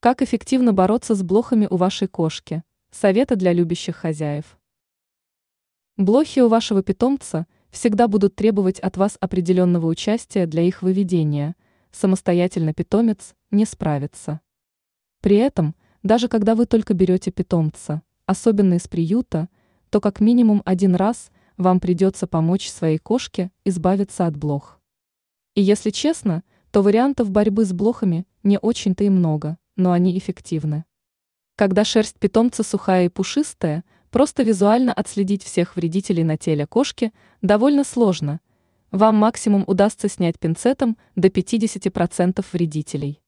Как эффективно бороться с блохами у вашей кошки? Советы для любящих хозяев. Блохи у вашего питомца всегда будут требовать от вас определенного участия для их выведения. Самостоятельно питомец не справится. При этом, даже когда вы только берете питомца, особенно из приюта, то как минимум один раз вам придется помочь своей кошке избавиться от блох. И если честно, то вариантов борьбы с блохами не очень-то и много но они эффективны. Когда шерсть питомца сухая и пушистая, просто визуально отследить всех вредителей на теле кошки довольно сложно. Вам максимум удастся снять пинцетом до 50% вредителей.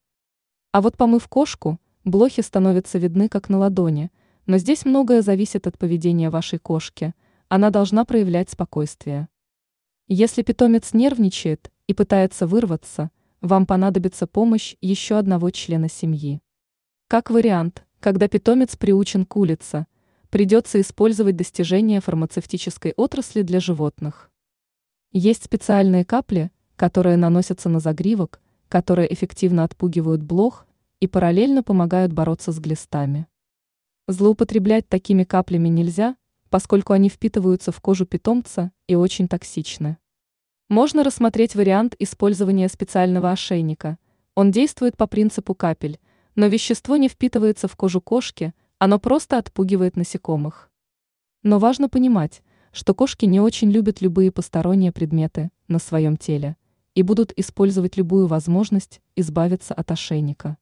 А вот помыв кошку, блохи становятся видны как на ладони, но здесь многое зависит от поведения вашей кошки, она должна проявлять спокойствие. Если питомец нервничает и пытается вырваться – вам понадобится помощь еще одного члена семьи. Как вариант, когда питомец приучен к улице, придется использовать достижения фармацевтической отрасли для животных. Есть специальные капли, которые наносятся на загривок, которые эффективно отпугивают блох и параллельно помогают бороться с глистами. Злоупотреблять такими каплями нельзя, поскольку они впитываются в кожу питомца и очень токсичны. Можно рассмотреть вариант использования специального ошейника. Он действует по принципу капель, но вещество не впитывается в кожу кошки, оно просто отпугивает насекомых. Но важно понимать, что кошки не очень любят любые посторонние предметы на своем теле и будут использовать любую возможность избавиться от ошейника.